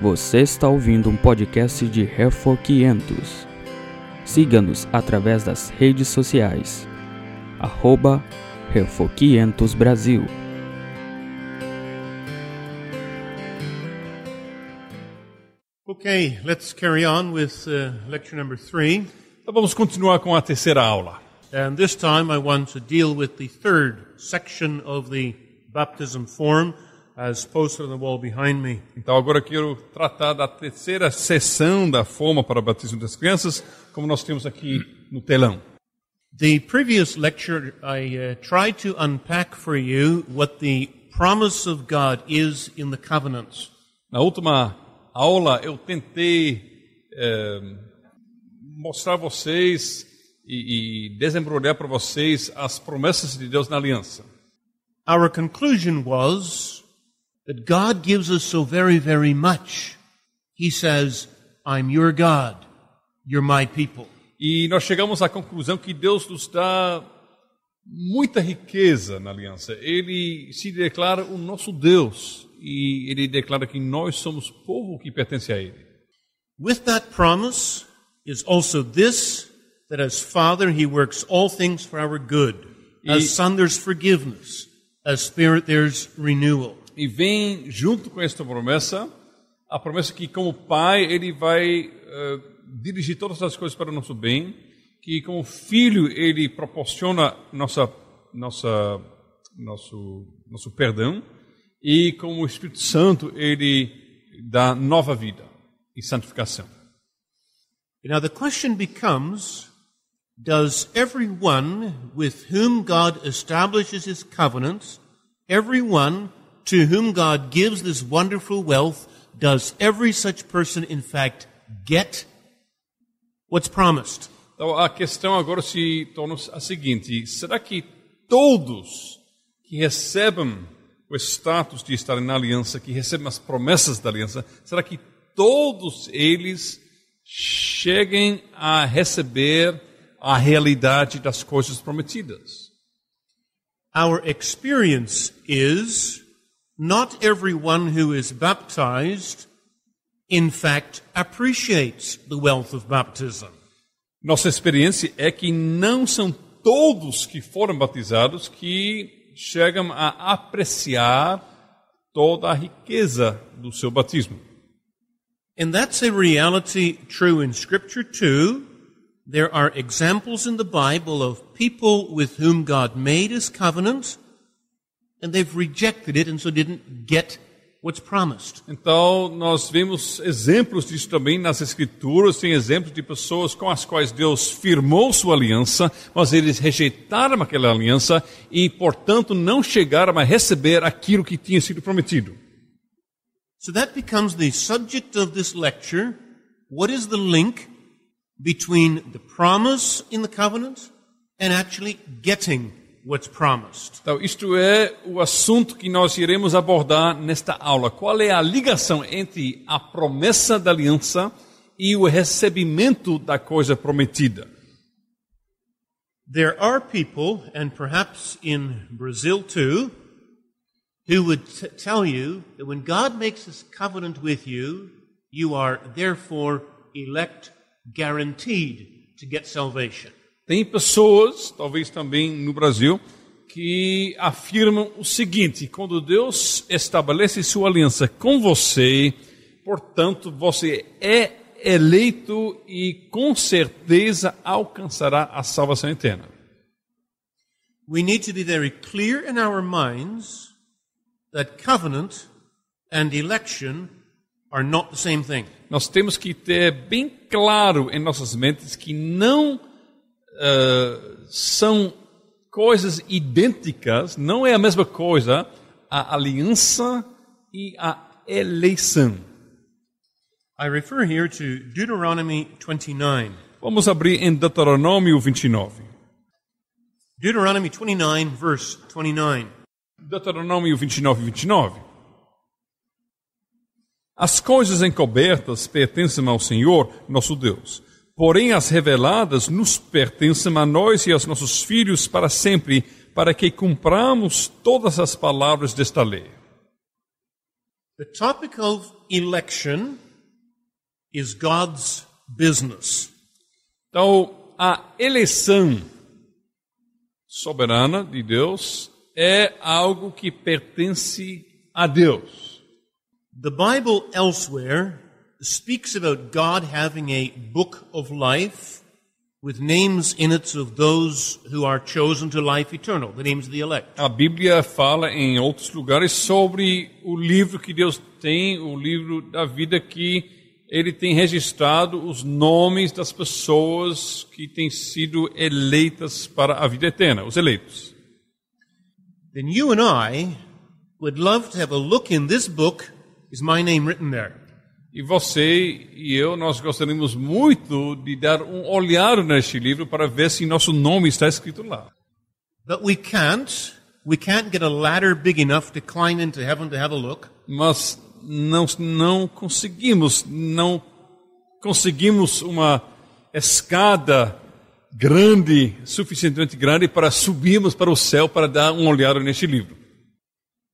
Você está ouvindo um podcast de Refor 500. Siga-nos através das redes sociais. Arroba Refor 500 Brasil. Okay, let's carry on with uh, lecture number three. Então vamos continuar com a terceira aula. And this time I want to deal with the third section of the baptism form as posted on the wall behind me. Então agora quero tratar da terceira sessão da forma para o batismo das crianças, como nós temos aqui no telão. The previous lecture I uh, tried to unpack for you what the promise of God is in the covenants. Na última aula eu tentei eh, mostrar a vocês e, e desembrulhar para vocês as promessas de Deus na aliança. Our conclusion was that God gives us so very, very much. He says, I'm your God, you're my people. E nós chegamos à conclusão que Deus nos dá muita riqueza na aliança. Ele se declara o nosso Deus e ele declara que nós somos povo que pertence a ele. With that promise is also this that as Father, He works all things for our good. As Son, there's forgiveness. As Spirit, there's renewal. E vem junto com esta promessa a promessa que como pai ele vai eh, dirigir todas as coisas para o nosso bem, que como filho ele proporciona nossa nossa nosso nosso perdão e como Espírito Santo ele dá nova vida e santificação. Now the question becomes, does everyone with whom God establishes his covenants, everyone to whom God gives this wonderful wealth, does every such person in fact get what's promised? Então a questão agora se torna a seguinte: será que todos que recebem o status de estarem na aliança, que recebem as promessas da aliança, será que todos eles cheguem a receber a realidade das coisas prometidas? Our experience is not everyone who is baptized in fact appreciates the wealth of baptism. Nossa experiência é que não são todos que foram batizados que chegam a apreciar toda a riqueza do seu batismo. And that's a reality true in Scripture too. There are examples in the Bible of people with whom God made his covenant, and they've rejected it and so didn't get what's promised. Então, nós vemos exemplos disso também nas Escrituras. Tem exemplos de pessoas com as quais Deus firmou sua aliança, mas eles rejeitaram aquela aliança e, portanto, não chegaram a receber aquilo que tinha sido prometido. So that becomes the subject of this lecture. What is the link between the promise in the covenant and actually getting what's promised? Então, isto é o assunto que nós iremos abordar nesta aula. Qual é a ligação entre a promessa da aliança e o recebimento da coisa prometida? There are people, and perhaps in Brazil too, who would tell you that when God makes this covenant with you, you are therefore elect guaranteed to get salvation. Tem pessoas, talvez também no Brasil, que afirmam o seguinte: quando Deus estabelece sua aliança com você, portanto, você é eleito e com certeza alcançará a salvação eterna. We need to be very clear in our minds that covenant and election are not the same thing. Nós temos que ter bem claro em nossas mentes que não eh, são coisas idênticas, não é a mesma coisa a aliança e a eleição. I refer here to Deuteronomy 29. Vamos abrir em Deuteronômio 29. Deuteronomy 29, verse 29. Deuteronômio 29, 29. As coisas encobertas pertencem ao Senhor, nosso Deus. Porém, as reveladas nos pertencem a nós e aos nossos filhos para sempre, para que cumpramos todas as palavras desta lei. The topic of election is God's business. Então, a eleição soberana de Deus é algo que pertence a Deus. The Bible elsewhere speaks about God having a book of life with names in it of those who are chosen to life eternal, the names of the elect. A Bíblia fala em outros lugares sobre o livro que Deus tem, o livro da vida que ele tem registrado os nomes das pessoas que têm sido eleitas para a vida eterna, os eleitos. Then you and I would love to have a look in this book. Is my name written there? E você e eu, nós gostaríamos muito de dar um olhar neste livro para ver se nosso nome está escrito lá. But we can't. We can't get a ladder big enough to climb into heaven to have a look. Mas não, não conseguimos, não conseguimos uma escada grande, suficientemente grande para subirmos para o céu para dar um olhar neste livro.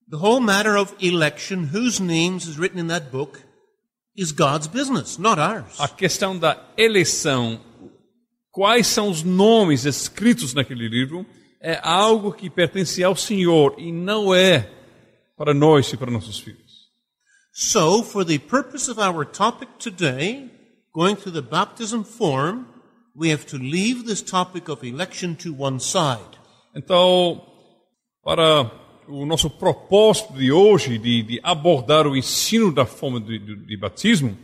The whole matter of election, whose names is written in that book, is God's business, not ours. A questão da eleição, quais são os nomes escritos naquele livro, é algo que pertence ao Senhor e não é para nós e para nossos filhos. So, for the purpose of our topic today, going through the baptism form, we have to leave this topic of election to one side. Então, para o nosso propósito de hoje, de, de abordar o ensino da forma de, de, de batismo,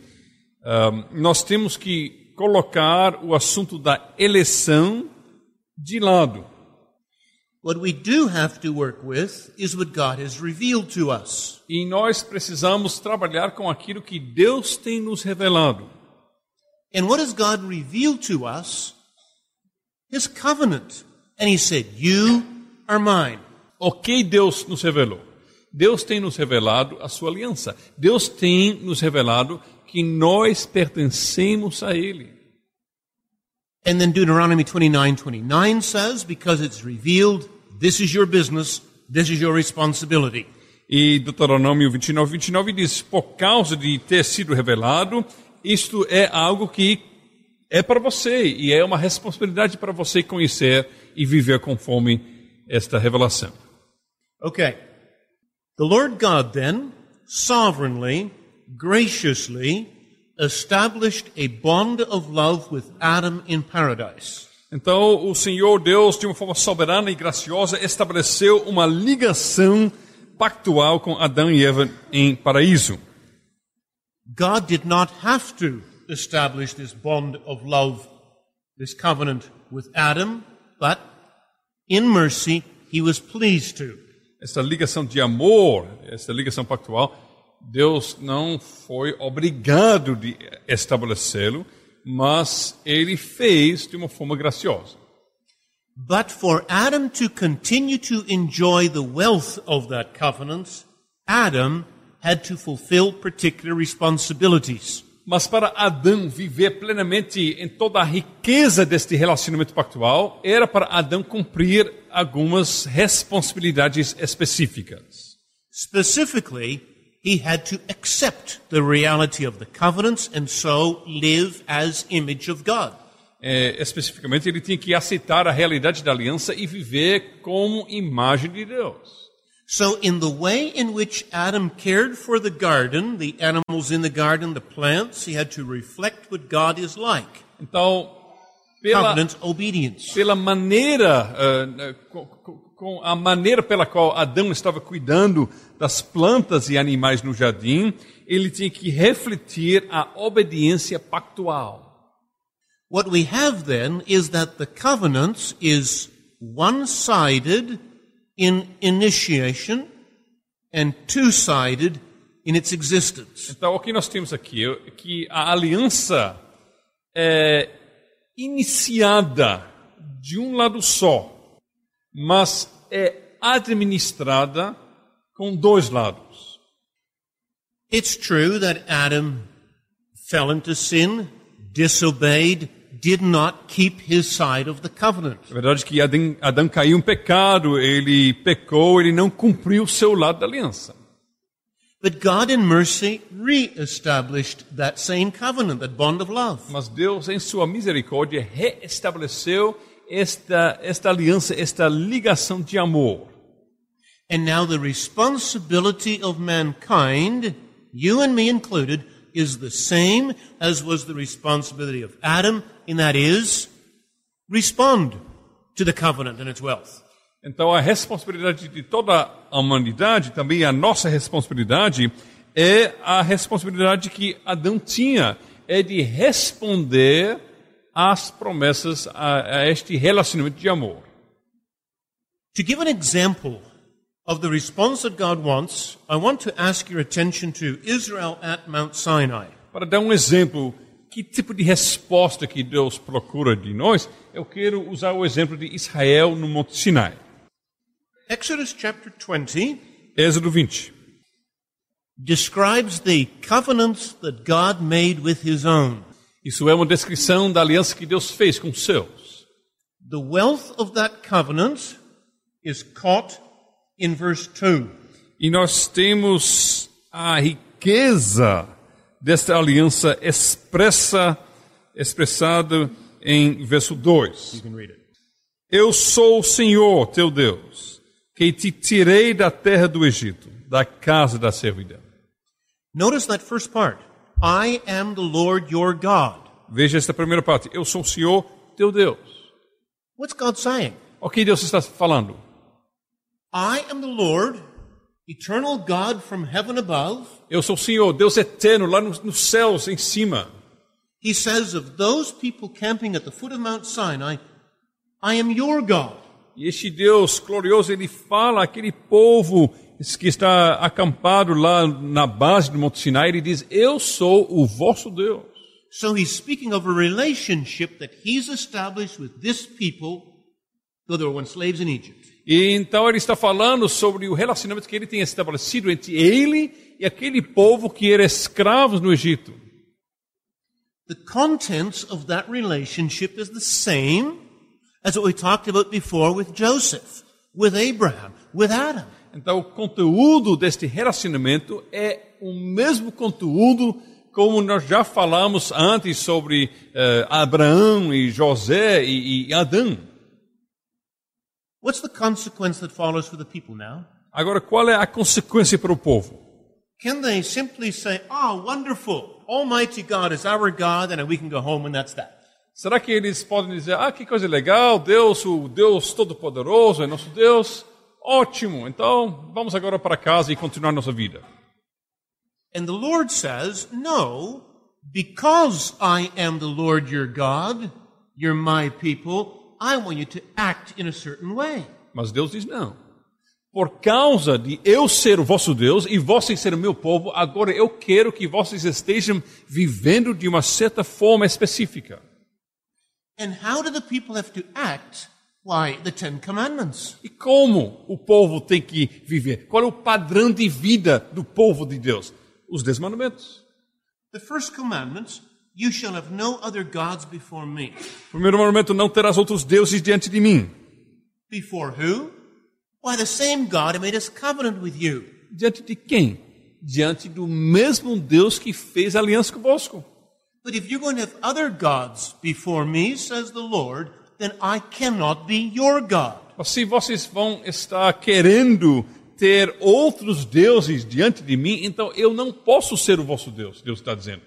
um, nós temos que colocar o assunto da eleição de lado. What we do have to work with is what God has revealed to us. E nós precisamos trabalhar com aquilo que Deus tem nos revelado. And what has God revealed to us? His covenant. And He said, You are mine. O que Deus nos revelou? Deus tem nos revelado a sua aliança. Deus tem nos revelado que nós pertencemos a Ele. And then Deuteronomy 29 29 says, Because it's revealed, this is your business, this is your responsibility. E Deuteronômio 29, 29 diz: Por causa de ter sido revelado, isto é algo que é para você e é uma responsabilidade para você conhecer e viver conforme esta revelação. Okay. The Lord God then sovereignly, graciously established a bond of love with Adam in paradise. Então, o Senhor Deus, de uma forma soberana e graciosa, estabeleceu uma ligação pactual com Adão e Eva em paraíso. God did not have to establish this bond of love, this covenant with Adam, but in mercy, he was pleased to. Essa ligação de amor, essa ligação pactual, Deus não foi obrigado de estabelecê-lo, mas ele fez de uma forma graciosa. But for Adam to continue to enjoy the wealth of that covenant, Adam had to fulfill particular responsibilities. Mas para Adão viver plenamente em toda a riqueza deste relacionamento pactual, era para Adão cumprir algumas responsabilidades específicas. Specifically, he had to accept the reality of the covenants and so live as image of God. É, especificamente, ele tinha que aceitar a realidade da aliança e viver como imagem de Deus. So, in the way in which Adam cared for the garden, the animals in the garden, the plants, he had to reflect what God is like. Então, pela, pela maneira, uh, com, a maneira pela qual Adão estava cuidando das plantas e animais no jardim, ele tinha que refletir a obediência pactual. What we have then is that the covenant is one-sided in initiation and two-sided in its existence. Então, o que nós temos aqui é que a aliança é iniciada de um lado só, mas é administrada com dois lados. It's true that Adam fell into sin, disobeyed, did not keep his side of the covenant. É verdade que Adão, Adão caiu em pecado, ele pecou, ele não cumpriu o seu lado da aliança. But God in mercy re-established that same covenant, that bond of love. Mas Deus, em sua misericórdia, reestabeleceu esta, esta aliança, esta ligação de amor. And now the responsibility of mankind, you and me included, is the same as was the responsibility of Adam, and that is, respond to the covenant and its wealth. Então, a responsabilidade de toda a humanidade, também a nossa responsabilidade, é a responsabilidade que Adão tinha, é de responder às promessas, a, a este relacionamento de amor. To give an example of the response that God wants, I want to ask your attention to Israel at Mount Sinai. Para dar um exemplo, que tipo de resposta que Deus procura de nós, eu quero usar o exemplo de Israel no Monte Sinai. Exodus chapter 20 Êxodo 20. describes the covenants that God made with his own. Isso é uma descrição da aliança que Deus fez com os seus. The wealth of that covenant is caught in verse 2. E nós temos a riqueza desta aliança expressa, expressada em verso 2. You can read it. Eu sou o Senhor, teu Deus, que te tirei da terra do Egito, da casa da servidão. Notice that first part. I am the Lord your God. Veja esta primeira parte. Eu sou o Senhor, teu Deus. What's God saying? O que Deus está falando? I am the Lord, eternal God from heaven above. Eu sou o Senhor, Deus eterno, lá nos, nos céus, em cima. He says of those people camping at the foot of Mount Sinai, I am your God. E este Deus glorioso, ele fala àquele povo que está acampado lá na base do Monte Sinai, ele diz: Eu sou o vosso Deus. So he's speaking of a relationship that he's established with this people, though they were once slaves in Egypt. E então ele está falando sobre o relacionamento que ele tem estabelecido entre ele e aquele povo que era escravos no Egito. The contents of that relationship is the same as what we talked about before with Joseph, with Abraham, with Adam. Então, o conteúdo deste relacionamento é o mesmo conteúdo como nós já falamos antes sobre eh, Abraão e José e, e Adão. What's the consequence that follows for the people now? Agora, qual é a consequência para o povo? Can they simply say, Oh, wonderful, Almighty God is our God, and we can go home and that's that? Será que eles podem dizer, ah, que coisa legal, Deus, o Deus Todo-Poderoso é nosso Deus? Ótimo, então vamos agora para casa e continuar nossa vida. And the Lord says, No, because I am the Lord your God, you're my people, I want you to act in a certain way. Mas Deus diz não. Por causa de eu ser o vosso Deus e vocês serem o meu povo, agora eu quero que vocês estejam vivendo de uma certa forma específica. And how do the people have to act? Why, the Ten Commandments. E como o povo tem que viver? Qual é o padrão de vida do povo de Deus? Os Dez Mandamentos. The first commandment, you shall have no other gods before me. Primeiro mandamento, não terás outros deuses diante de mim. Before who? Why, the same God who made his covenant with you. Diante de quem? Diante do mesmo Deus que fez aliança convosco. But if you're going to have other gods before me, says the Lord, then I cannot be your God. Mas se vocês vão estar querendo ter outros deuses diante de mim, então eu não posso ser o vosso Deus, Deus está dizendo.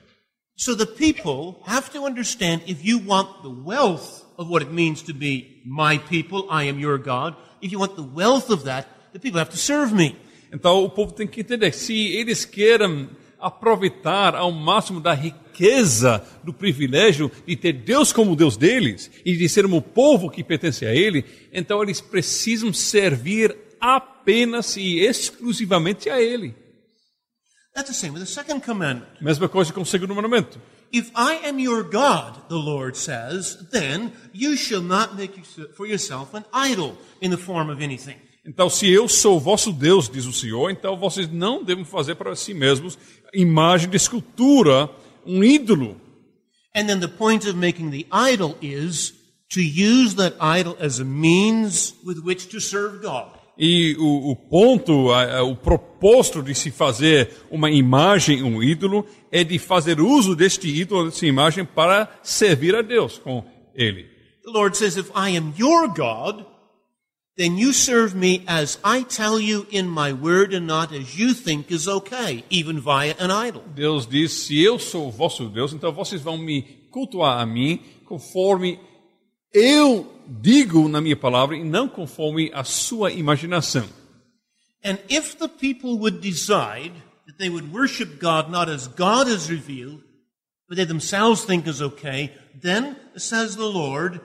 So the people have to understand if you want the wealth of what it means to be my people, I am your God, if you want the wealth of that, the people have to serve me. Então o povo tem que entender, se eles querem aproveitar ao máximo da riqueza, do privilégio de ter Deus como Deus deles e de ser um povo que pertence a Ele, então eles precisam servir apenas e exclusivamente a Ele. That's the same with the second commandment. Mesma coisa com o segundo mandamento. If I am your God, the Lord says, then you shall not make for yourself an idol in the form of anything. Então, se eu sou o vosso Deus, diz o Senhor, então vocês não devem fazer para si mesmos imagem de escultura, um ídolo. And then the point of making the idol is to use that idol as a means with which to serve God. E o, o ponto, a- a- o propósito de se fazer uma imagem, um ídolo, é de fazer uso deste ídolo, dessa imagem, para servir a Deus com ele. The Lord says, if I am your God, then you serve me as I tell you in my word and not as you think is okay, even via an idol. Deus diz: se eu sou vosso Deus, então vocês vão me cultuar a mim conforme eu digo na minha palavra e não conforme a sua imaginação. And if the people would decide that they would worship God not as God has revealed, but they themselves think is okay, then, says the Lord,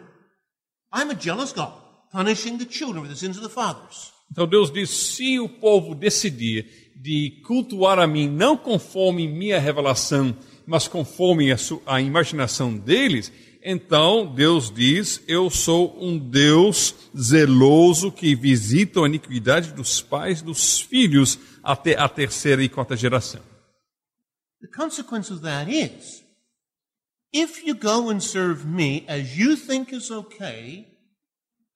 I'm a jealous God, punishing the children for the sins of the fathers. Então Deus diz: se o povo decidir de cultuar a mim não conforme minha revelação, mas conforme a, su- a imaginação deles, então Deus diz: eu sou um Deus zeloso que visita a iniquidade dos pais dos filhos até a terceira e quarta geração. The consequence of that is, if you go and serve me as you think is okay,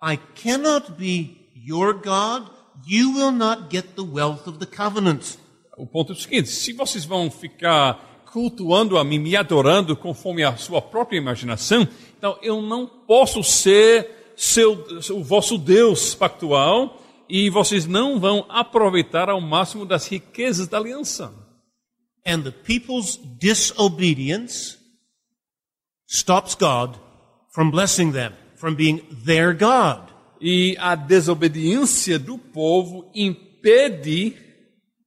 I cannot be your God. You will not get the wealth of the covenant. O ponto é o seguinte: se vocês vão ficar cultuando a mim, me adorando conforme a sua própria imaginação, então eu não posso ser seu, o vosso Deus pactual e vocês não vão aproveitar ao máximo das riquezas da aliança. And the people's disobedience stops God from blessing them, from being their God. E a desobediência do povo impede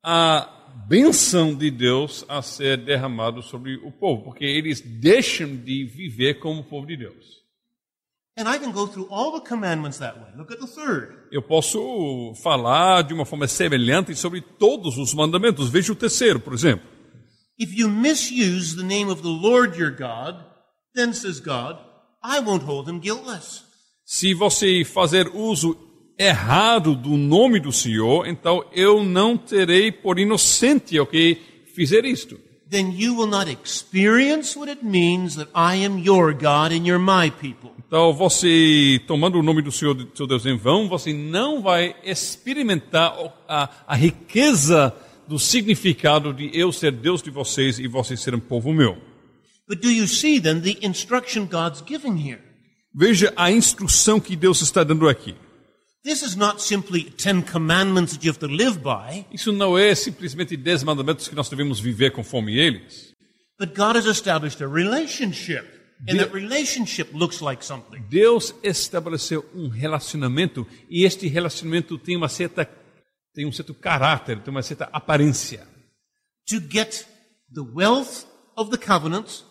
a benção de Deus a ser derramado sobre o povo, porque eles deixam de viver como o povo de Deus. And I can go through all the commandments that way. Look at the third. Eu posso falar de uma forma semelhante sobre todos os mandamentos. Veja o terceiro, por exemplo. If you misuse the name of the Lord your God, then says God, I won't hold him guiltless. Se você fazer uso errado do nome do Senhor, então eu não terei por inocente o que fizer isto. Then you will not experience what it means that I am your God and you're my people. Então, você, tomando o nome do Senhor, seu Deus em vão, você não vai experimentar a, a riqueza do significado de eu ser Deus de vocês e vocês serem povo meu. But do you see then the instruction God's giving here? Veja a instrução que Deus está dando aqui. This is not simply Ten Commandments that you have to live by, Isso não é simplesmente dez mandamentos que nós devemos viver conforme eles. but God has established a relationship. And that relationship looks like something. Deus estabeleceu um relacionamento e este relacionamento tem uma certa tem um certo caráter, tem uma certa aparência. To get the wealth of the covenant,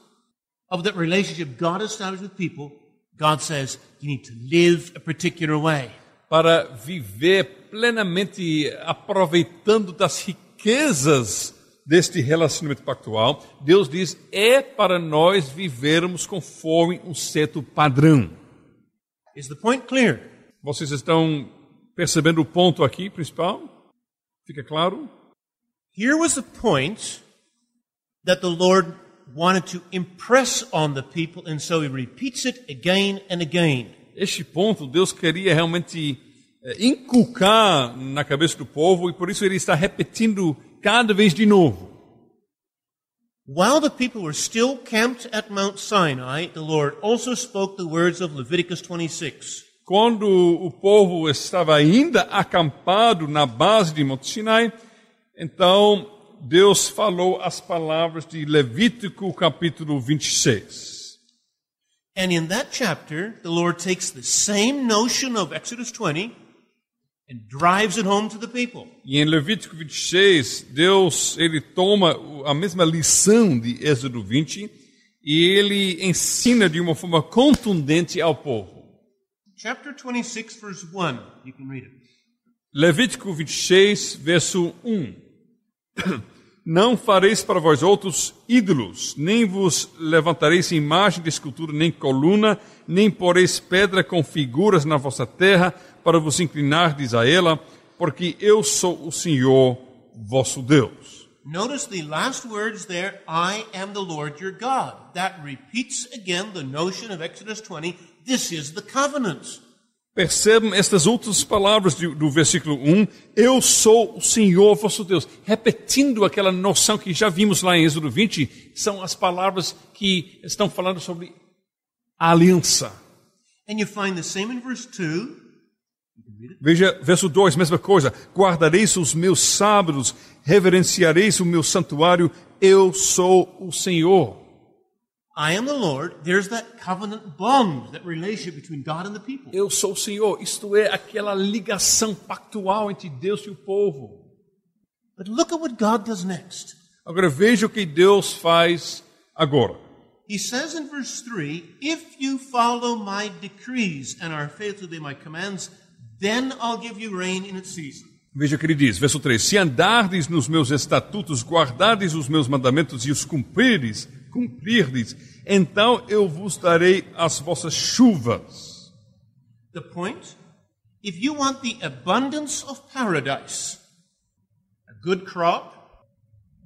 of that relationship God established with people, God says you need to live a particular way. Para viver plenamente aproveitando das riquezas deste relacionamento pactual, Deus diz é para nós vivermos conforme um certo padrão. Is the point clear? Vocês estão percebendo o ponto aqui principal? Fica claro? Here was the point that the Lord wanted to impress on the people, and so he repeats it again and again. Este ponto Deus queria realmente eh, inculcar na cabeça do povo e por isso ele está repetindo cada vez de novo. While the people were still camped at Mount Sinai, the Lord also spoke the words of Leviticus 26. Quando o povo estava ainda acampado na base de Monte Sinai, então Deus falou as palavras de Levítico capítulo 26. And in that chapter, the Lord takes the same notion of Exodus 20 and drives it home to the people. E em Levítico 26, Deus ele toma a mesma lição de Êxodo 20 e ele ensina de uma forma contundente ao povo. Chapter 26, verse 1. You can read it. Levítico 26, verso 1. Não fareis para vós outros ídolos, nem vos levantareis imagem de escultura, nem coluna, nem poreis pedra com figuras na vossa terra, para vos inclinardes a ela, porque eu sou o Senhor vosso Deus. Notice the last words there, I am the Lord your God. That repeats again the notion of Exodus 20. This is the covenant. Percebem estas outras palavras do, do, versículo 1? Eu sou o Senhor vosso Deus. Repetindo aquela noção que já vimos lá em Êxodo 20, são as palavras que estão falando sobre aliança. And you find the same in verse 2. Veja, verso 2, mesma coisa. Guardareis os meus sábados, reverenciareis o meu santuário, eu sou o Senhor. I am the Lord. There's that covenant bond, that relationship between God and the people. Eu sou o Senhor. Isto é aquela ligação pactual entre Deus e o povo. But look at what God does next. Agora veja o que Deus faz agora. He says in verse 3 If you follow my decrees and are faithful to my commands, then I'll give you rain in its season. Veja o que ele diz, verso 3: Se andardes nos meus estatutos, guardardes os meus mandamentos e os cumprires, cumprirdes, então eu vos darei as vossas chuvas. The point? If you want the abundance of paradise, a good crop,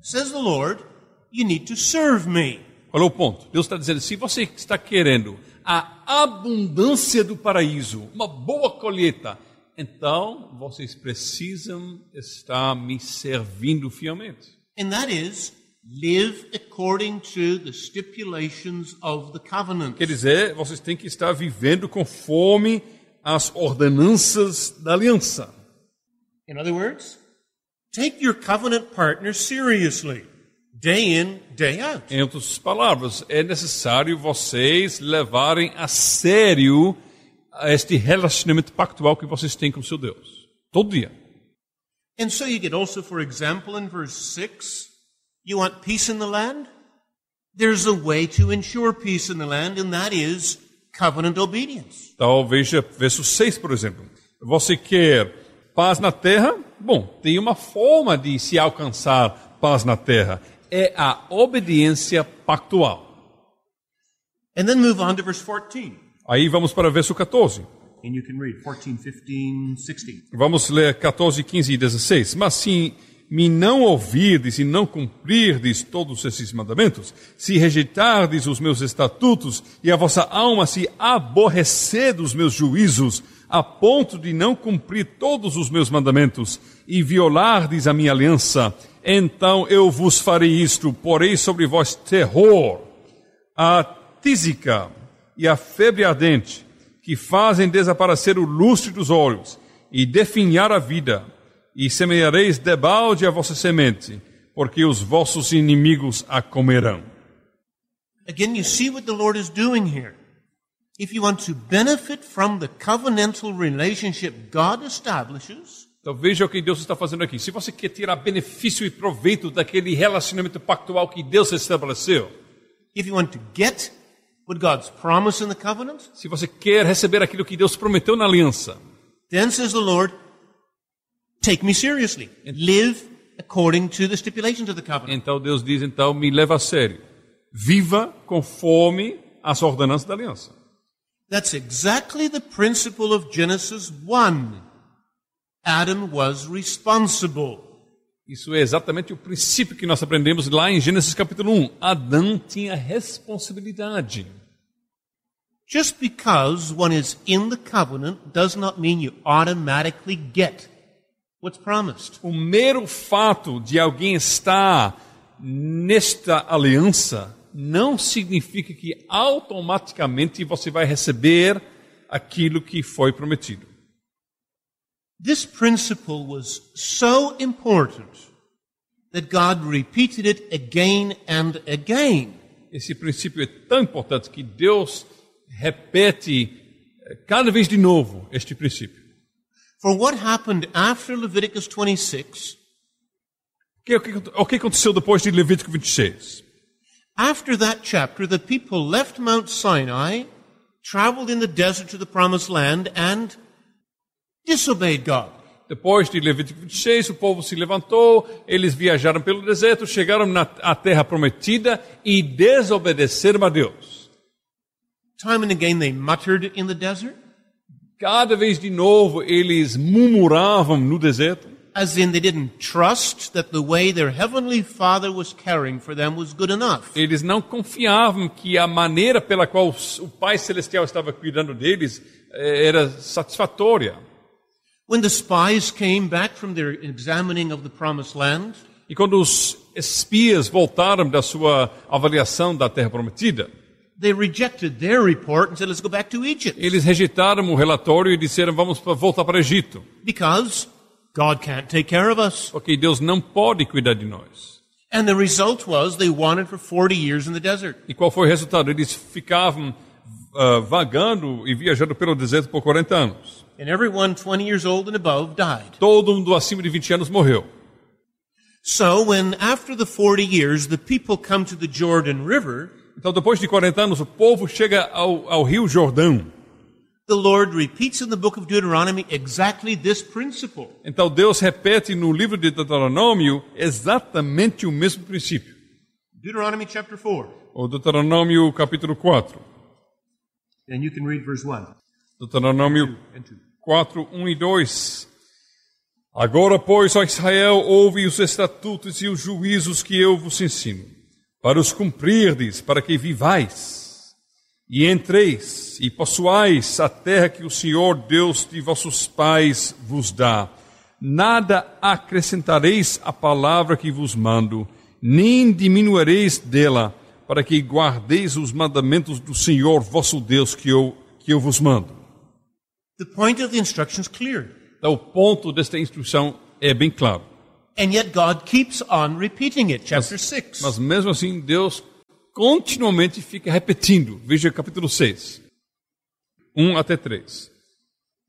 says the Lord, you need to serve me. É o ponto? Deus está dizendo: se você está querendo a abundância do paraíso, uma boa colheita, então vocês precisam estar me servindo fielmente. And that is live according to the stipulations of the covenant. Quer dizer, vocês têm que estar vivendo conforme as ordenanças da aliança. In other words, take your covenant partner seriously, day in, day out. Em outras palavras, é necessário vocês levarem a sério este relacionamento pactual que vocês têm com seu Deus. Todo dia. And so you get also, for example, in verse 6, you want peace in the land? There's a way to ensure peace in the land, and that is covenant obedience. Então veja verso 6, por exemplo. Você quer paz na terra? Bom, tem uma forma de se alcançar paz na terra. É a obediência pactual. And then move on to verse 14. Aí vamos para verso 14. And you can read 14, 15, 16. Vamos ler 14, 15 e 16. Mas se me não ouvirdes e não cumprirdes todos esses mandamentos, se rejeitardes os meus estatutos e a vossa alma se aborrecer dos meus juízos, a ponto de não cumprir todos os meus mandamentos e violardes a minha aliança, então eu vos farei isto, porei sobre vós terror, a tísica e a febre ardente, que fazem desaparecer o lustre dos olhos e definhar a vida, e semeareis debalde a vossa semente, porque os vossos inimigos a comerão. Again, you see what the Lord is doing here. If you want to benefit from the covenantal relationship God establishes, Então veja o que Deus está fazendo aqui. Se você quer tirar benefício e proveito daquele relacionamento pactual que Deus estabeleceu, if you want to get what God's promised in the covenant, se você quer receber aquilo que Deus prometeu na aliança, then says the Lord, take me seriously. Live according to the stipulations of the covenant. então Deus diz: então me leva a sério. Viva conforme as ordenanças da aliança. That's exactly the principle of Genesis 1. Adam was responsible. Isso é exatamente o princípio que nós aprendemos lá em Gênesis capítulo 1. Adão tinha responsabilidade. Just because one is in the covenant does not mean you automatically get. O mero fato de alguém estar nesta aliança não significa que automaticamente você vai receber aquilo que foi prometido. This principle was so important that God repeated it again and again. Esse princípio é tão importante que Deus repete eh, cada vez de novo este princípio. For what happened after Leviticus 26, O que, o o que aconteceu depois de Levítico 26? after that chapter, the people left Mount Sinai, traveled in the desert to the promised land, and disobeyed God. Depois de Levítico 26, o povo se levantou, eles viajaram pelo deserto, chegaram na à terra prometida e desobedeceram a Deus. Time and again they muttered in the desert. Cada vez de novo eles murmuravam no deserto. as in they didn't trust that the way their heavenly Father was caring for them was good enough. Eles não confiavam que a maneira pela qual o Pai Celestial estava cuidando deles eh, era satisfatória. When the spies came back from their examining of the promised land, E quando os espias voltaram da sua avaliação da Terra Prometida, they rejected their report and said, let's go back to Egypt. eles rejeitaram o relatório e disseram: vamos voltar para o Egito, Because God can't take care of us. porque Deus não pode cuidar de nós. And the result was they wandered for 40 years in the desert. E qual foi o resultado? Eles ficavam ah, vagando e viajando pelo deserto por 40 anos. And everyone 20 years old and above died. Todo mundo acima de 20 anos morreu. So when after the 40 years the people come to the Jordan River, Então, depois de 40 anos, o povo chega ao, ao Rio Jordão. the Lord repeats in the book of Deuteronomy exactly this principle. Então, Deus repete no livro de Deuteronômio exatamente o mesmo princípio. Deuteronomy chapter 4. O Deuteronômio capítulo 4. And you can read verse 1 Deuteronômio and 2. 4, 1 e 2. Agora, pois, ó Israel, ouve os estatutos e os juízos que eu vos ensino, para os cumprirdes, para que vivais, e entreis e possuais a terra que o Senhor Deus de vossos pais vos dá. Nada acrescentareis à palavra que vos mando, nem diminuireis dela, para que guardeis os mandamentos do Senhor vosso Deus que eu, que eu vos mando. The point of the instruction is clear. Então, o ponto desta instrução é bem claro. And yet God keeps on repeating it. Chapter 6. Mas mesmo assim, Deus continuamente fica repetindo. Veja capítulo 6, 1 até 3.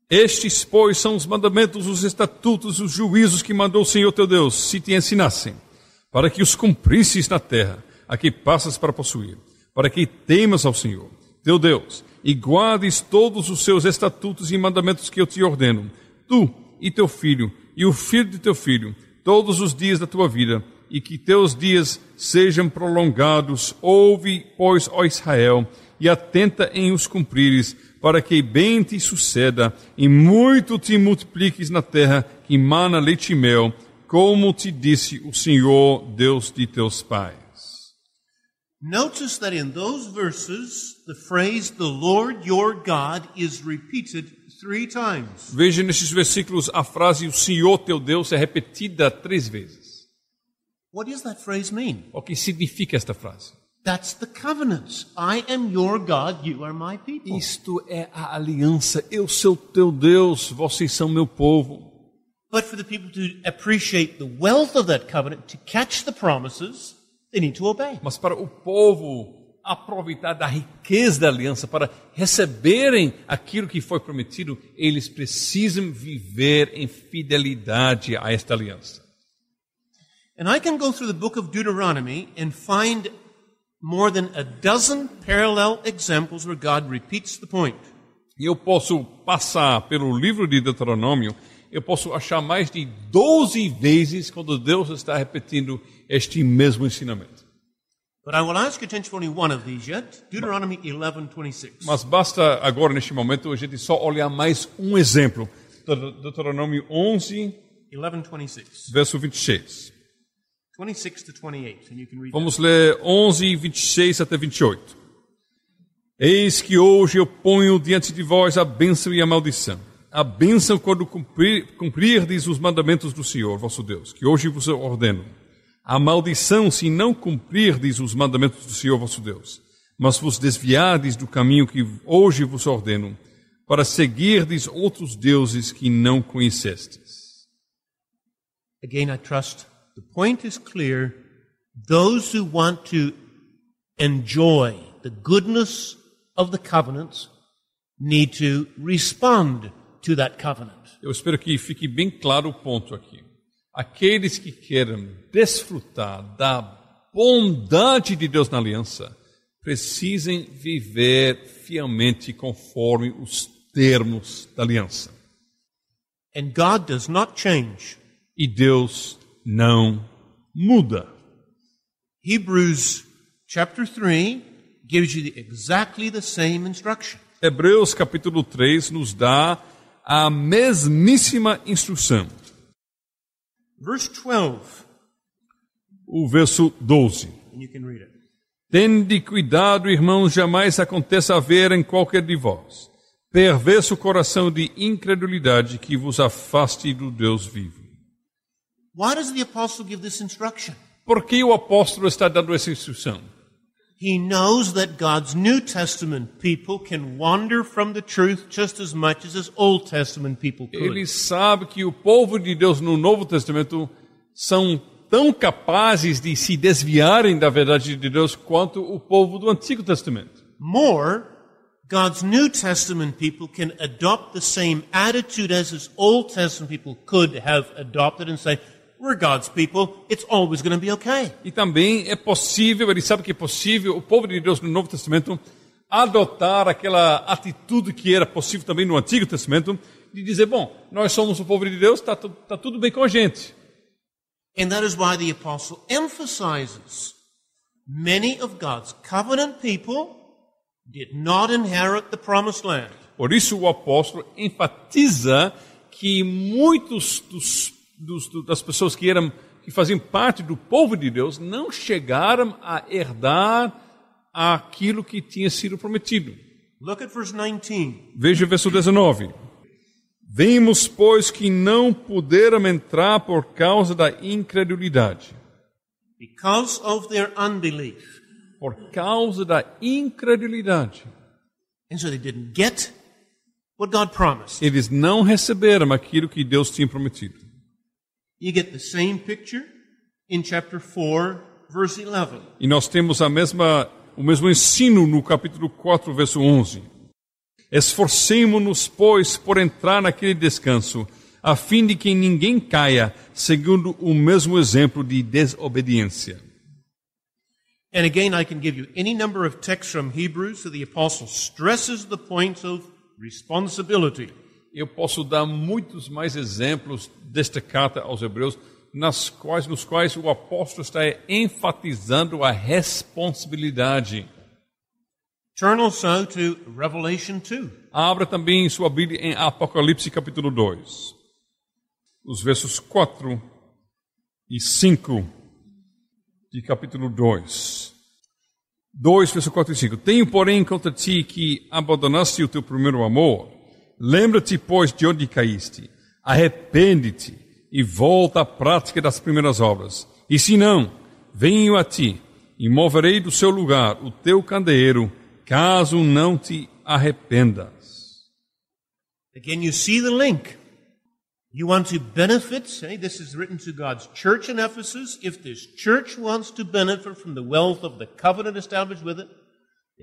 Estes, pois, são os mandamentos, os estatutos, os juízos que mandou o Senhor teu Deus, se te ensinassem, para que os cumprisses na terra, a que passas para possuir, para que temas ao Senhor, teu Deus, e guardes todos os seus estatutos e mandamentos que eu te ordeno, tu e teu filho, e o filho de teu filho, todos os dias da tua vida, e que teus dias sejam prolongados. Ouve, pois, ó Israel, e atenta em os cumprires, para que bem te suceda e muito te multipliques na terra que mana leite e mel, como te disse o Senhor, Deus de teus pais. Notice that in those verses, the phrase, the Lord your God, is repeated. Veja nesses versículos a frase o Senhor teu Deus é repetida três vezes. What does that phrase mean? O que significa esta frase? That's the covenant. I am your God, you are my people. Isto é a aliança. Eu sou teu Deus, vocês são meu povo. But for the people to appreciate the wealth of that covenant, to catch the promises, they need to obey. Mas para o povo aproveitar da riqueza da aliança, para receberem aquilo que foi prometido, eles precisam viver em fidelidade a esta aliança. And I can go through the book of Deuteronomy and find more than a dozen parallel examples where God repeats the point. Eu posso passar pelo livro de Deuteronômio, eu posso achar mais de 12 vezes quando Deus está repetindo este mesmo ensinamento. Mas basta agora, neste momento, a gente só olhar mais um exemplo. Deut- Deuteronômio 11, 11:26. verso 26. 26 to 28, and you can read. that. Vamos ler 11, 26 até 28. Eis que hoje eu ponho diante de vós a bênção e a maldição. A bênção quando cumprir, cumprirdes os mandamentos do Senhor, vosso Deus, que hoje vos ordeno. A maldição se não cumprirdes os mandamentos do Senhor, vosso Deus, mas vos desviardes do caminho que hoje vos ordeno, para seguirdes outros deuses que não conhecestes. Again, I trust the point is clear. Those who want to enjoy the goodness of the covenant need to respond to that covenant. Eu espero que fique bem claro o ponto aqui. Aqueles que querem desfrutar da bondade de Deus na aliança precisem viver fielmente conforme os termos da aliança. And God does not change. E Deus não muda. Hebrews chapter 3 gives you the, exactly the same instruction. Hebreus capítulo 3 nos dá a mesmíssima instrução. Verse 12, O verso 12. and you can read it. Tende cuidado, irmãos, jamais aconteça haver em qualquer de vós perverso coração de incredulidade que vos afaste do Deus vivo. Why does the apostle give this instruction? Por que o apóstolo está dando essa instrução? He knows that God's New Testament people can wander from the truth just as much as his Old Testament people could. Ele sabe que o povo de Deus no Novo Testamento são tão capazes de se desviarem da verdade de Deus quanto o povo do Antigo Testamento. More, God's New Testament people can adopt the same attitude as his Old Testament people could have adopted and say, we're God's people, it's always going to be okay. E também é possível, ele sabe que é possível o povo de Deus no Novo Testamento adotar aquela atitude que era possível também no Antigo Testamento, de dizer, bom, nós somos o povo de Deus, está tá tudo bem com a gente. And that is why the apostle emphasizes many of God's covenant people did not inherit the promised land. Por isso o apóstolo enfatiza que muitos dos, dos, das pessoas que eram que faziam parte do povo de Deus não chegaram a herdar aquilo que tinha sido prometido. Look at verse 19. Veja o verso 19. Vemos, pois, que não puderam entrar por causa da incredulidade. Because of their unbelief. Por causa da incredulidade. And so they didn't get what God promised. Eles não receberam aquilo que Deus tinha prometido. You get the same picture in chapter 4, verse 11. E nós temos a mesma, o mesmo ensino no capítulo 4, verso 11. Esforcemo-nos, pois, por entrar naquele descanso, a fim de que ninguém caia, segundo o mesmo exemplo de desobediência. And again, I can give you any number of texts from Hebrews that the apostle stresses the point of responsibility. Eu posso dar muitos mais exemplos desta carta aos Hebreus, nas quais, nos quais o apóstolo está enfatizando a responsabilidade. Turn also to Revelation 2. Abra também sua Bíblia em Apocalipse capítulo 2, os versos 4 e 5 de capítulo 2. 2, verso 4 e 5. Tenho, porém, contra ti que abandonaste o teu primeiro amor. Lembra-te, pois, de onde caíste. Arrepende-te e volta à prática das primeiras obras. E se não, venho a ti e moverei do seu lugar o teu candeeiro, caso não te arrependas. Again, you see the link. You want to benefit, say, this is written to God's church in Ephesus. If this church wants to benefit from the wealth of the covenant established with it,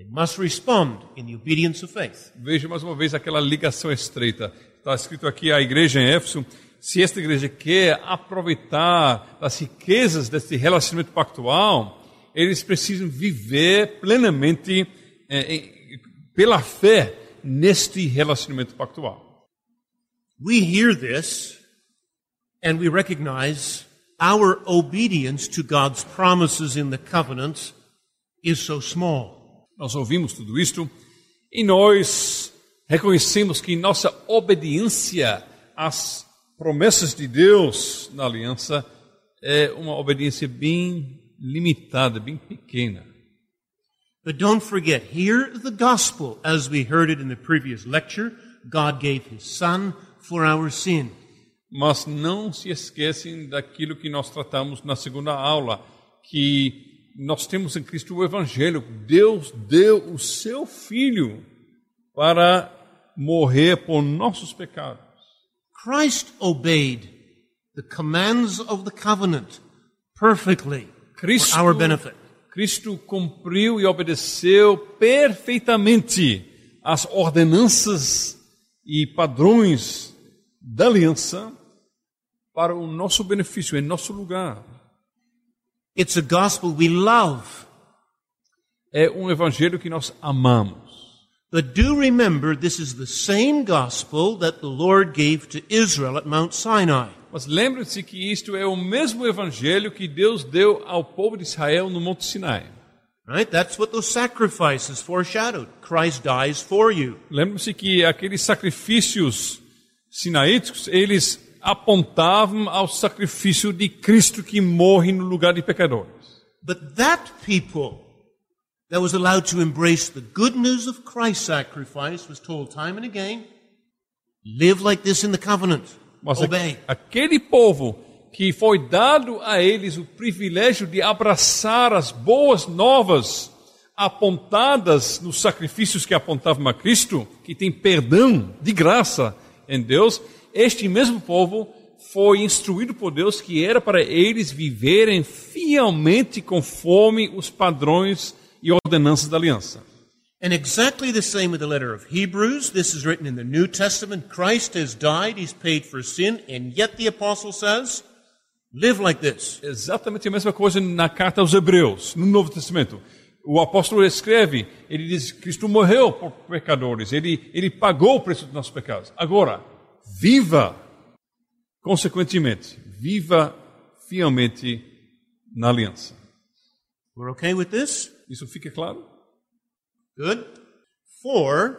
must respond in the obedience of faith. Veja mais uma vez aquela ligação estreita. Está escrito aqui a igreja em Éfeso. Se esta igreja quer aproveitar as riquezas desse relacionamento pactual, eles precisam viver plenamente eh, eh, pela fé neste relacionamento pactual. We hear this and we recognize our obedience to God's promises in the covenant is so small. Nós ouvimos tudo isto e nós reconhecemos que nossa obediência às promessas de Deus na aliança é uma obediência bem limitada, bem pequena. But don't forget, hear the gospel as we heard it in the previous lecture. God gave his son for our sin. Mas não se esquecem daquilo que nós tratamos na segunda aula, que nós temos em Cristo o Evangelho. Deus deu o seu Filho para morrer por nossos pecados. Christ obeyed the commands of the covenant perfectly Cristo, for our benefit. Cristo cumpriu e obedeceu perfeitamente as ordenanças e padrões da aliança para o nosso benefício, em nosso lugar. It's a gospel we love. É um evangelho que nós amamos. But do remember, this is the same gospel that the Lord gave to Israel at Mount Sinai. Mas lembre-se que isto é o mesmo evangelho que Deus deu ao povo de Israel no Monte Sinai. Right? That's what those sacrifices foreshadowed. Christ dies for you. Lembre-se que aqueles sacrifícios sinaíticos, eles apontavam ao sacrifício de Cristo que morre no lugar de pecadores. But that people that was allowed to embrace the good news of Christ's sacrifice was told time and again, live like this in the covenant. Mas Obey. aquele povo que foi dado a eles o privilégio de abraçar as boas novas apontadas nos sacrifícios que apontavam a Cristo, que tem perdão de graça em Deus, este mesmo povo foi instruído por Deus que era para eles viverem fielmente conforme os padrões e ordenanças da aliança. And exactly the same with the letter of Hebrews. This is written in the New Testament. Christ has died, he's paid for sin, and yet the apostle says, live like this. Exatamente a mesma coisa na carta aos Hebreus, no Novo Testamento. O apóstolo escreve, ele diz: Cristo morreu por pecadores, ele, ele pagou o preço dos nossos pecados. Agora, viva, consequentemente, viva fielmente na aliança. We're okay with this? Isso fica claro? Good. Four,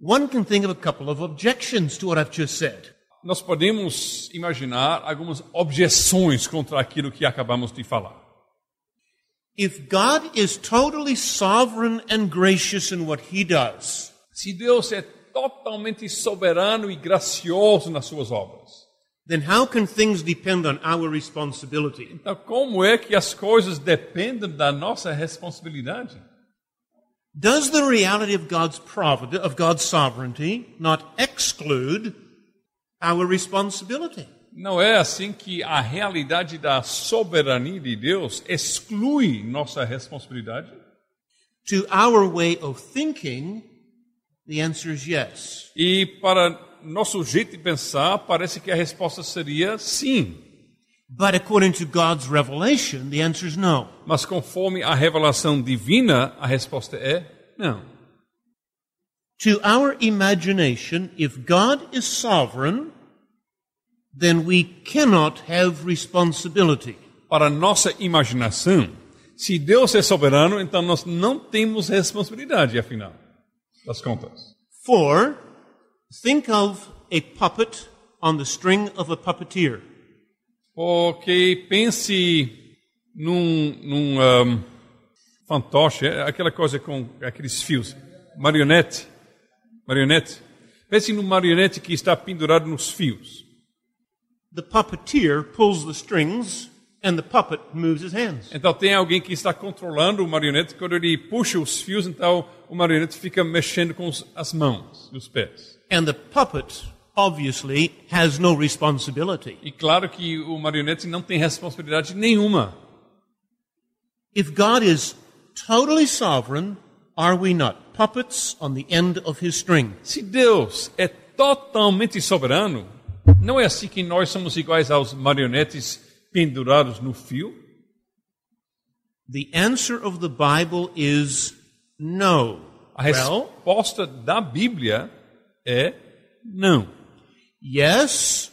one can think of a couple of objections to what I've just said. Nós podemos imaginar algumas objeções contra aquilo que acabamos de falar. If God is totally sovereign and gracious in what he does, Se Deus é totalmente soberano e gracioso nas suas obras, then how can things depend on our responsibility? Então, como é que as coisas dependem da nossa responsabilidade? Does the reality of God's providence, of God's sovereignty, not exclude our responsibility? Não é assim que a realidade da soberania de Deus exclui nossa responsabilidade? To our way of thinking, the answer is yes. E para nosso jeito de pensar, parece que a resposta seria sim. But according to God's revelation, the answer is no. Mas conforme a revelação divina, a resposta é não. To our imagination, if God is sovereign, then we cannot have responsibility. Para nossa imaginação, se Deus é soberano, então nós não temos responsabilidade, afinal das contas. Four, think of a puppet on the string of a puppeteer. Porque pense num, num ahm, fantoche, aquela coisa com aqueles fios, marionete, marionete. Pense num marionete que está pendurado nos fios. The puppeteer pulls the strings and the puppet moves his hands. Então tem alguém que está controlando o marionete, quando ele puxa os fios, então o marionete fica mexendo com as mãos e os pés. And the puppet obviously has no responsibility. E claro que o marionete não tem responsabilidade nenhuma. If God is totally sovereign, are we not puppets on the end of his string? Se Deus é totalmente soberano, não é assim que nós somos iguais aos marionetes pendurados no fio? The answer of the Bible is no. A Well, resposta da Bíblia é não. yes,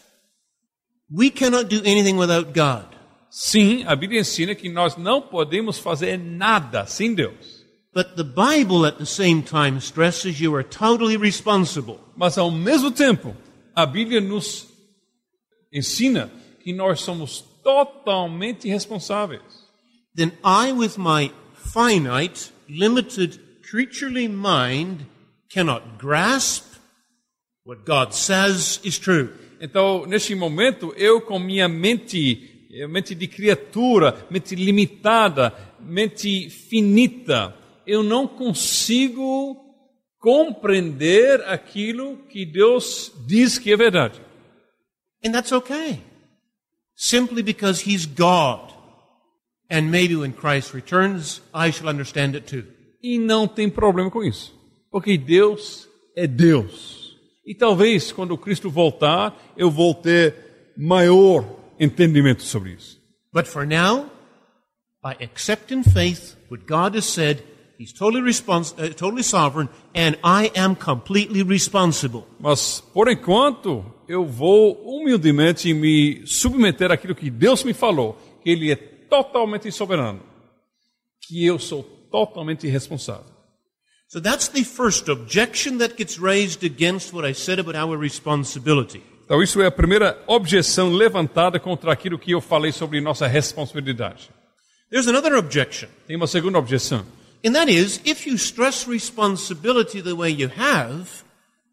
we cannot do anything without God. Sim, a Bíblia ensina que nós não podemos fazer nada sem Deus. But the Bible at the same time stresses you are totally responsible. Mas ao mesmo tempo, a Bíblia nos ensina que nós somos totalmente responsáveis. Then I, with my finite, limited, creaturely mind, cannot grasp what God says is true. Então, neste momento, eu com minha mente, eh, mente de criatura, mente limitada, mente finita, eu não consigo compreender aquilo que Deus diz que é verdade. And that's okay. Simply because He's God. And maybe when Christ returns, I shall understand it too. E não tem problema com isso, porque Deus é Deus. E talvez quando Cristo voltar, eu vou ter maior entendimento sobre isso. But for now, I accept in faith what God has said. He's totally, respons- uh, totally sovereign, and I am completely responsible. Mas, por enquanto, eu vou humildemente me submeter àquilo que Deus me falou, que Ele é totalmente soberano, que eu sou totalmente responsável. So that's the first objection that gets raised against what I said about our responsibility. Então, isso é a primeira objeção levantada contra aquilo que eu falei sobre nossa responsabilidade. There's another objection, Tem uma segunda objeção. And that is if you stress responsibility the way you have,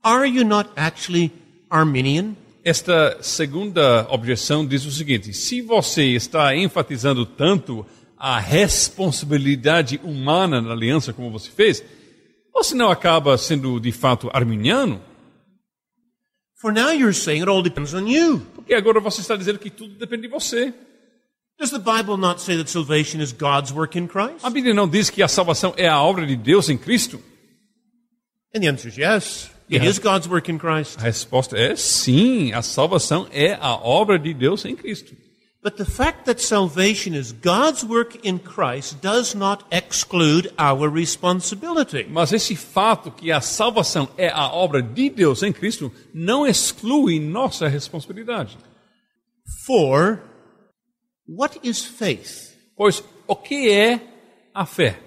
are you not actually Arminian? Esta segunda objeção diz o seguinte: se você está enfatizando tanto a responsabilidade humana na aliança como você fez, você não acaba sendo de fato arminiano? For now you're saying it all depends on you. Porque agora você está dizendo que tudo depende de você. A Bíblia não diz que a salvação é a obra de Deus em Cristo? And the answer is yes. It is God's work in Christ. A resposta é sim, a salvação é a obra de Deus em Cristo. But the fact that salvation is God's work in Christ does not exclude our responsibility. Mas esse fato que a salvação é a obra de Deus em Cristo não exclui nossa responsabilidade. For what is faith? Pois o que é a fé?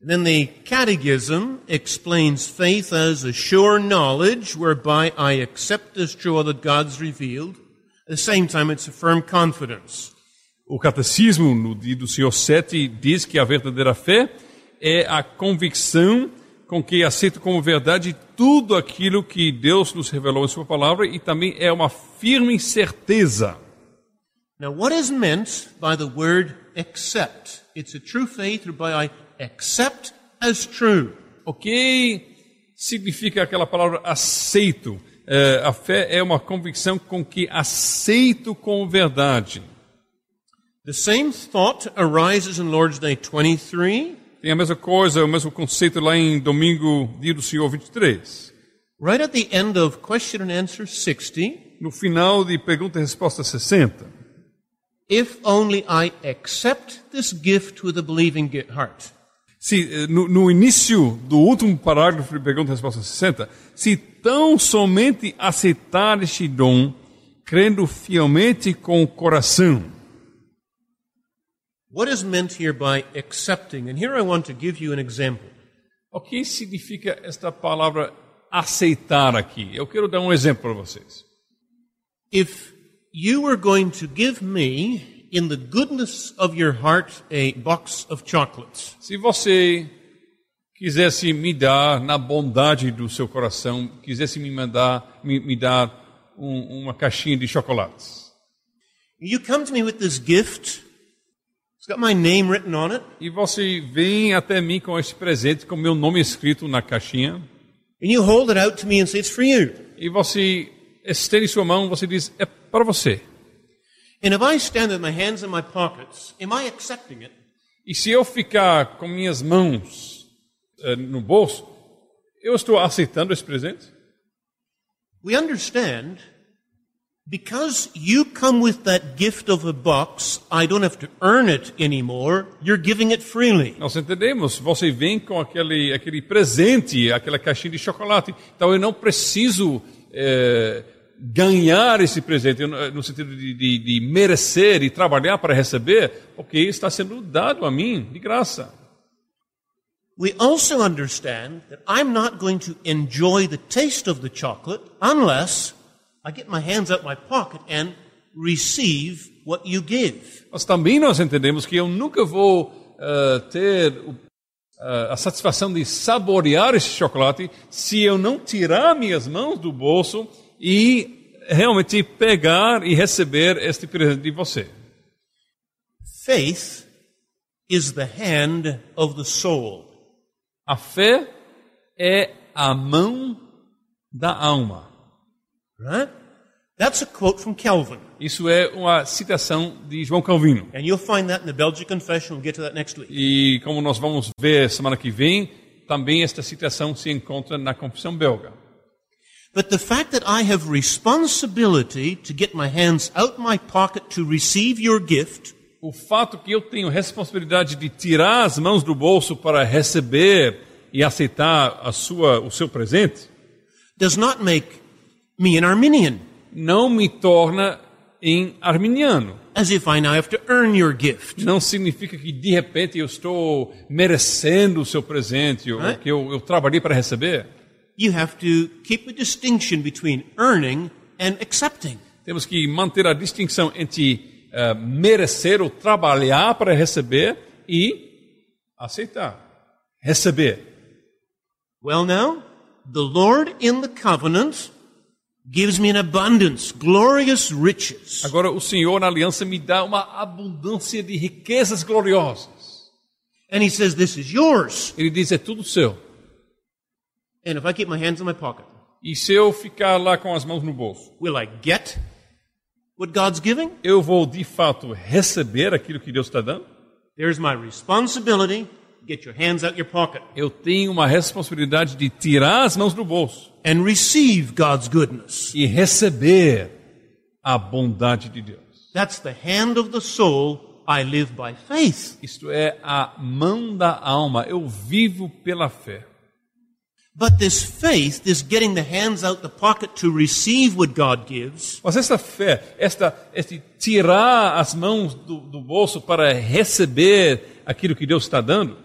Then the Catechism explains faith as a sure knowledge whereby I accept as true all that God's revealed. At the same time, it's a firm confidence. O catecismo no dia do Senhor 7 diz que a verdadeira fé é a convicção com que aceito como verdade tudo aquilo que Deus nos revelou em sua palavra e também é uma firme certeza. Now, what is meant by the word accept? It's a true faith whereby I accept as true. O que significa aquela palavra aceito? É, a fé é uma convicção com que aceito como verdade. The same thought arises in Lord's Day 23, Tem a mesma coisa, o mesmo conceito lá em domingo, dia do Senhor 23. right at the end of question and answer 60. No final de pergunta e resposta 60. If only I accept this gift with a believing heart. Se, eh, no, no início do último parágrafo de pergunta e resposta 60, se tão somente aceitar este dom, crendo fielmente com o coração. What is meant here by accepting? And here I want to give you an example. O que significa esta palavra aceitar aqui? Eu quero dar um exemplo para vocês. If you were going to give me, in the goodness of your heart, a box of chocolates, Se você quisesse me dar, na bondade do seu coração, quisesse me mandar, me, me dar um- uma caixinha de chocolates, you come to me with this gift, it's got my name written on it, e você vem até mim com esse presente, com meu nome escrito na caixinha, and you hold it out to me and say, It's for you. e você estende sua mão, você diz, é para você. And if I stand with my hands in my pockets, am I accepting it? E se eu ficar com minhas mãos eh, no bolso, eu estou aceitando esse presente? We understand because you come with that gift of a box, I don't have to earn it anymore. You're giving it freely. Nós entendemos, você vem com aquele, aquele presente, aquela caixinha de chocolate. Então eu não preciso eh, ganhar esse presente, no sentido de, de, de merecer e trabalhar para receber, porque está sendo dado a mim de graça. We also understand that I'm not going to enjoy the taste of the chocolate unless I get my hands out my pocket and receive what you give. Mas também nós entendemos que eu nunca vou eh, ter eh, a satisfação de saborear esse chocolate se eu não tirar minhas mãos do bolso e realmente pegar e receber este presente de você. Faith is the hand of the soul. A fé é a mão da alma. Right? That's a quote from Calvin. Isso é uma citação de João Calvino. And you'll find that in the Belgian Confession. We'll get to that next week. E como nós vamos ver semana que vem, também esta citação se encontra na Confissão Belga. But the fact that I have responsibility to get my hands out my pocket to receive your gift O fato que eu tenho responsabilidade de tirar as mãos do bolso para receber e aceitar a sua, o seu presente, does not make me an Arminian, não me torna em arminiano. as if I now have to earn your gift. Não significa que de repente eu estou merecendo o seu presente ou Right. que eu, eu trabalhei para receber. You have to keep a distinction between earning and accepting. Temos que manter a distinção entre eh, merecer ou trabalhar para receber e aceitar. Receber. Well, now, the Lord in the covenant gives me an abundance, glorious riches. Agora o Senhor na aliança me dá uma abundância de riquezas gloriosas. And He says, This is yours. Ele diz é tudo seu. And if I keep my hands in my pocket, E se eu ficar lá com as mãos no bolso, will I get what God's giving? eu vou de fato receber aquilo que Deus está dando? There's my responsibility. Get your hands out your pocket Eu tenho uma responsabilidade de tirar as mãos do bolso and receive God's goodness. e receber a bondade de Deus. That's the hand of the soul. I live by faith. Isto é a mão da alma. Eu vivo pela fé. But this faith, this getting the hands out the pocket to receive what God gives, Mas essa fé, esta, este tirar as mãos do, do bolso para receber aquilo que Deus está dando,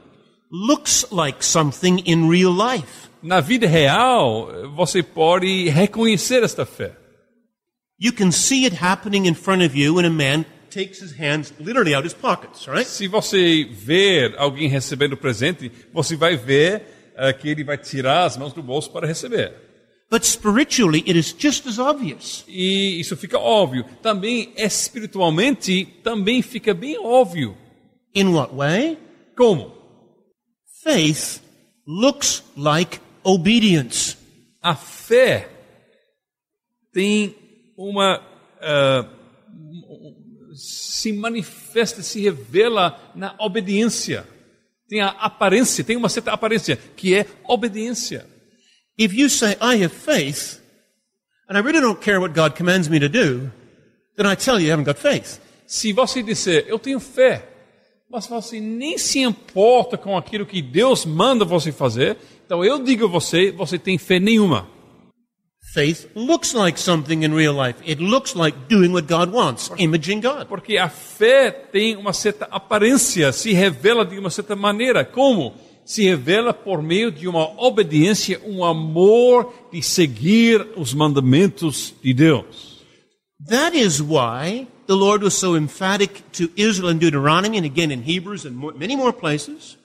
looks like something in real life. na vida real, você pode reconhecer esta fé. You can see it happening in front of you when a man takes his hands literally out his pockets, right? Se você ver alguém recebendo presente, você vai ver eh, que ele vai tirar as mãos do bolso para receber. But spiritually, it is just as obvious. E isso fica óbvio. Também espiritualmente, também fica bem óbvio. In what way? Como? Faith looks like obedience. A fé tem uma. ah, se manifesta, se revela na obediência. Tem a aparência, tem uma certa aparência, que é obediência. If you say, I have faith, and I really don't care what God commands me to do, then I tell you, you haven't got faith. Se você disser, eu tenho fé, mas você nem se importa com aquilo que Deus manda você fazer, então eu digo a você, você tem fé nenhuma. Faith looks like something in real life. It looks like doing what God wants, imaging God. Porque a fé tem uma certa aparência, se revela de uma certa maneira. Como? Se revela por meio de uma obediência, um amor de seguir os mandamentos de Deus. That is why the Lord was so emphatic to Israel in Deuteronomy and again in Hebrews and many more places.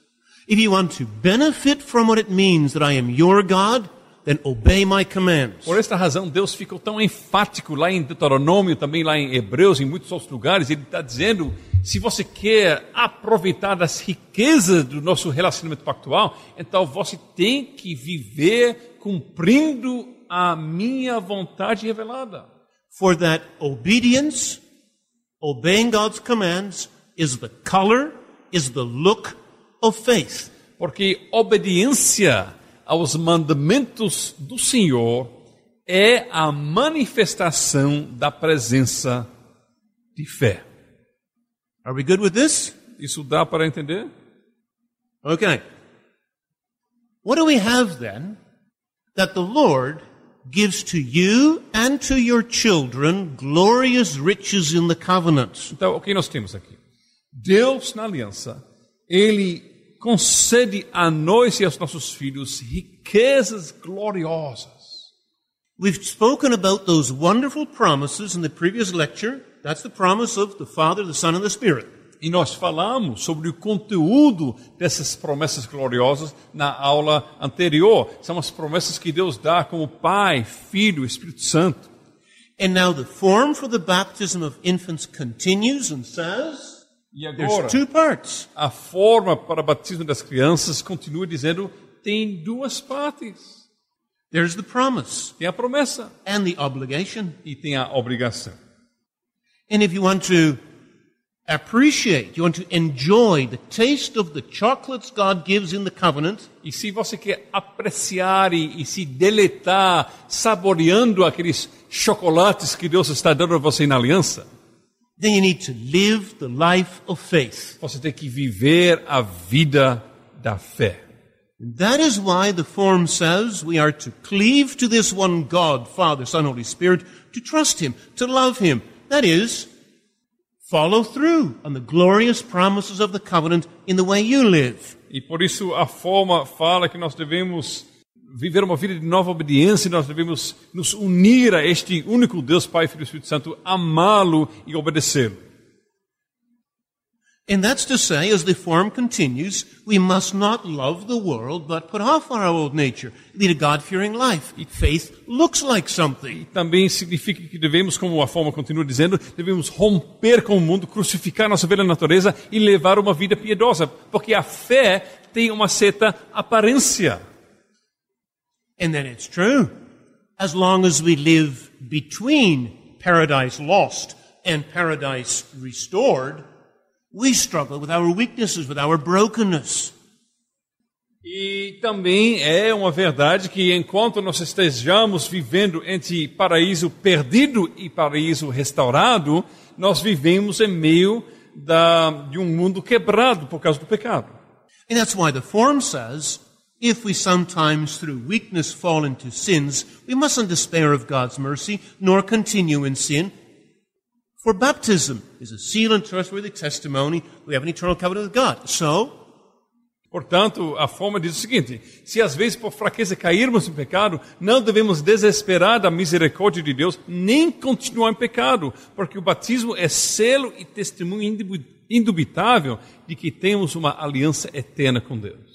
If you want to benefit from what it means that I am your God, then obey my commands. Por esta razão, Deus ficou tão enfático lá em Deuteronômio, também lá em Hebreus, em muitos outros lugares. Ele está dizendo: se você quer aproveitar das riquezas do nosso relacionamento pactual, então você tem que viver cumprindo a minha vontade revelada. For that obedience, obeying God's commands, is the color, is the look of faith. Porque obediência aos mandamentos do Senhor é a manifestação da presença de fé. Are we good with this? Isso dá para entender? Okay. What do we have then that the Lord gives to you and to your children glorious riches in the covenant? Então, o que nós temos aqui? Deus na aliança, ele concede a nós e aos nossos filhos riquezas gloriosas. We've spoken about those wonderful promises in the previous lecture. That's the promise of the Father, the Son, and the Spirit. E nós falamos sobre o conteúdo dessas promessas gloriosas na aula anterior. São as promessas que Deus dá como Pai, Filho, Espírito Santo. And now the form for the baptism of infants continues and says E agora, there's two parts. a forma para o batismo das crianças continua dizendo tem duas partes. There's the promise Tem a promessa and the obligation. e tem a obrigação. And if you want to appreciate, you want to enjoy the taste of the chocolates God gives in the covenant, E se você quer apreciar e, e se deletar saboreando aqueles chocolates que Deus está dando a você na aliança, then you need to live the life of faith. você tem que viver a vida da fé. That is why the form says we are to cleave to this one God, Father, Son, Holy Spirit, to trust Him, to love Him. That is, follow through on the glorious promises of the covenant in the way you live. E por isso a forma fala que nós devemos viver uma vida de nova obediência, nós devemos nos unir a este único Deus, Pai, Filho e Espírito Santo, amá-lo e obedecê-lo. And that's to say, as the form continues, we must not love the world, but put off our old nature, lead a God-fearing life. Faith looks like something. Também significa que devemos, como a forma continua dizendo, devemos romper com o mundo, crucificar nossa velha natureza e levar uma vida piedosa, porque a fé tem uma certa aparência. And then it's true. As long as we live between paradise lost and paradise restored, we struggle with our weaknesses, with our brokenness. E também é uma verdade que enquanto nós estejamos vivendo entre paraíso perdido e paraíso restaurado, nós vivemos em meio da, de um mundo quebrado por causa do pecado. And that's why the form says, if we sometimes through weakness fall into sins, we mustn't despair of God's mercy, nor continue in sin. For baptism is a seal and trustworthy testimony we have an eternal covenant with God. So, Portanto, a forma diz o seguinte: se às vezes por fraqueza cairmos em pecado, não devemos desesperar da misericórdia de Deus, nem continuar em pecado, porque o batismo é selo e testemunho indubi- indubitável de que temos uma aliança eterna com Deus.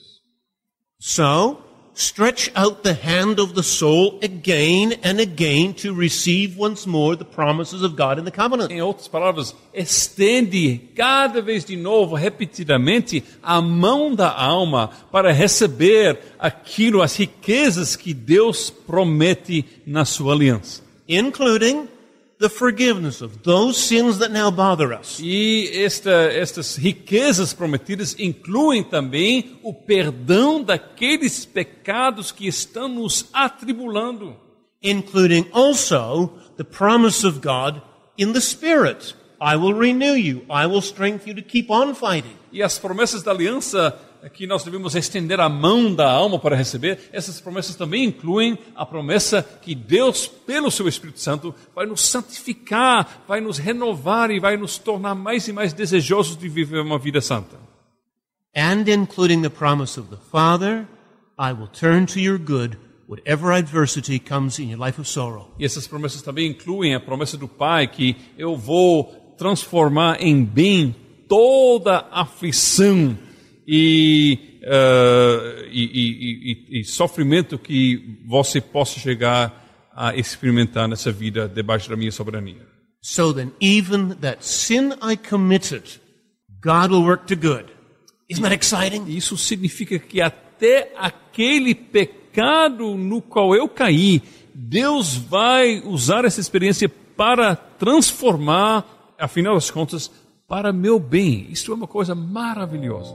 So, stretch out the hand of the soul again and again to receive once more the promises of God in the covenant. Em outras palavras, estende cada vez de novo, repetidamente, a mão da alma para receber aquilo, as riquezas que Deus promete na sua aliança. including the forgiveness of those sins that now bother us. E esta, estas riquezas prometidas incluem também o perdão daqueles pecados que estão nos atribulando. Including also the promise of God in the Spirit. I will renew you. I will strengthen you to keep on fighting. E as promessas da aliança que nós devemos estender a mão da alma para receber, essas promessas também incluem a promessa que Deus, pelo seu Espírito Santo, vai nos santificar, vai nos renovar e vai nos tornar mais e mais desejosos de viver uma vida santa. And including the promise of the Father, I will turn to your good whatever adversity comes in your life of sorrow. E essas promessas também incluem a promessa do Pai que eu vou transformar em bem toda aflição e, e- e- e- e sofrimento que você possa chegar a experimentar nessa vida debaixo da minha soberania. So then, even that sin I committed, God will work to good. Isn't that exciting? Isso significa que até aquele pecado no qual eu caí, Deus vai usar essa experiência para transformar, afinal das contas, para meu bem. Isso é uma coisa maravilhosa.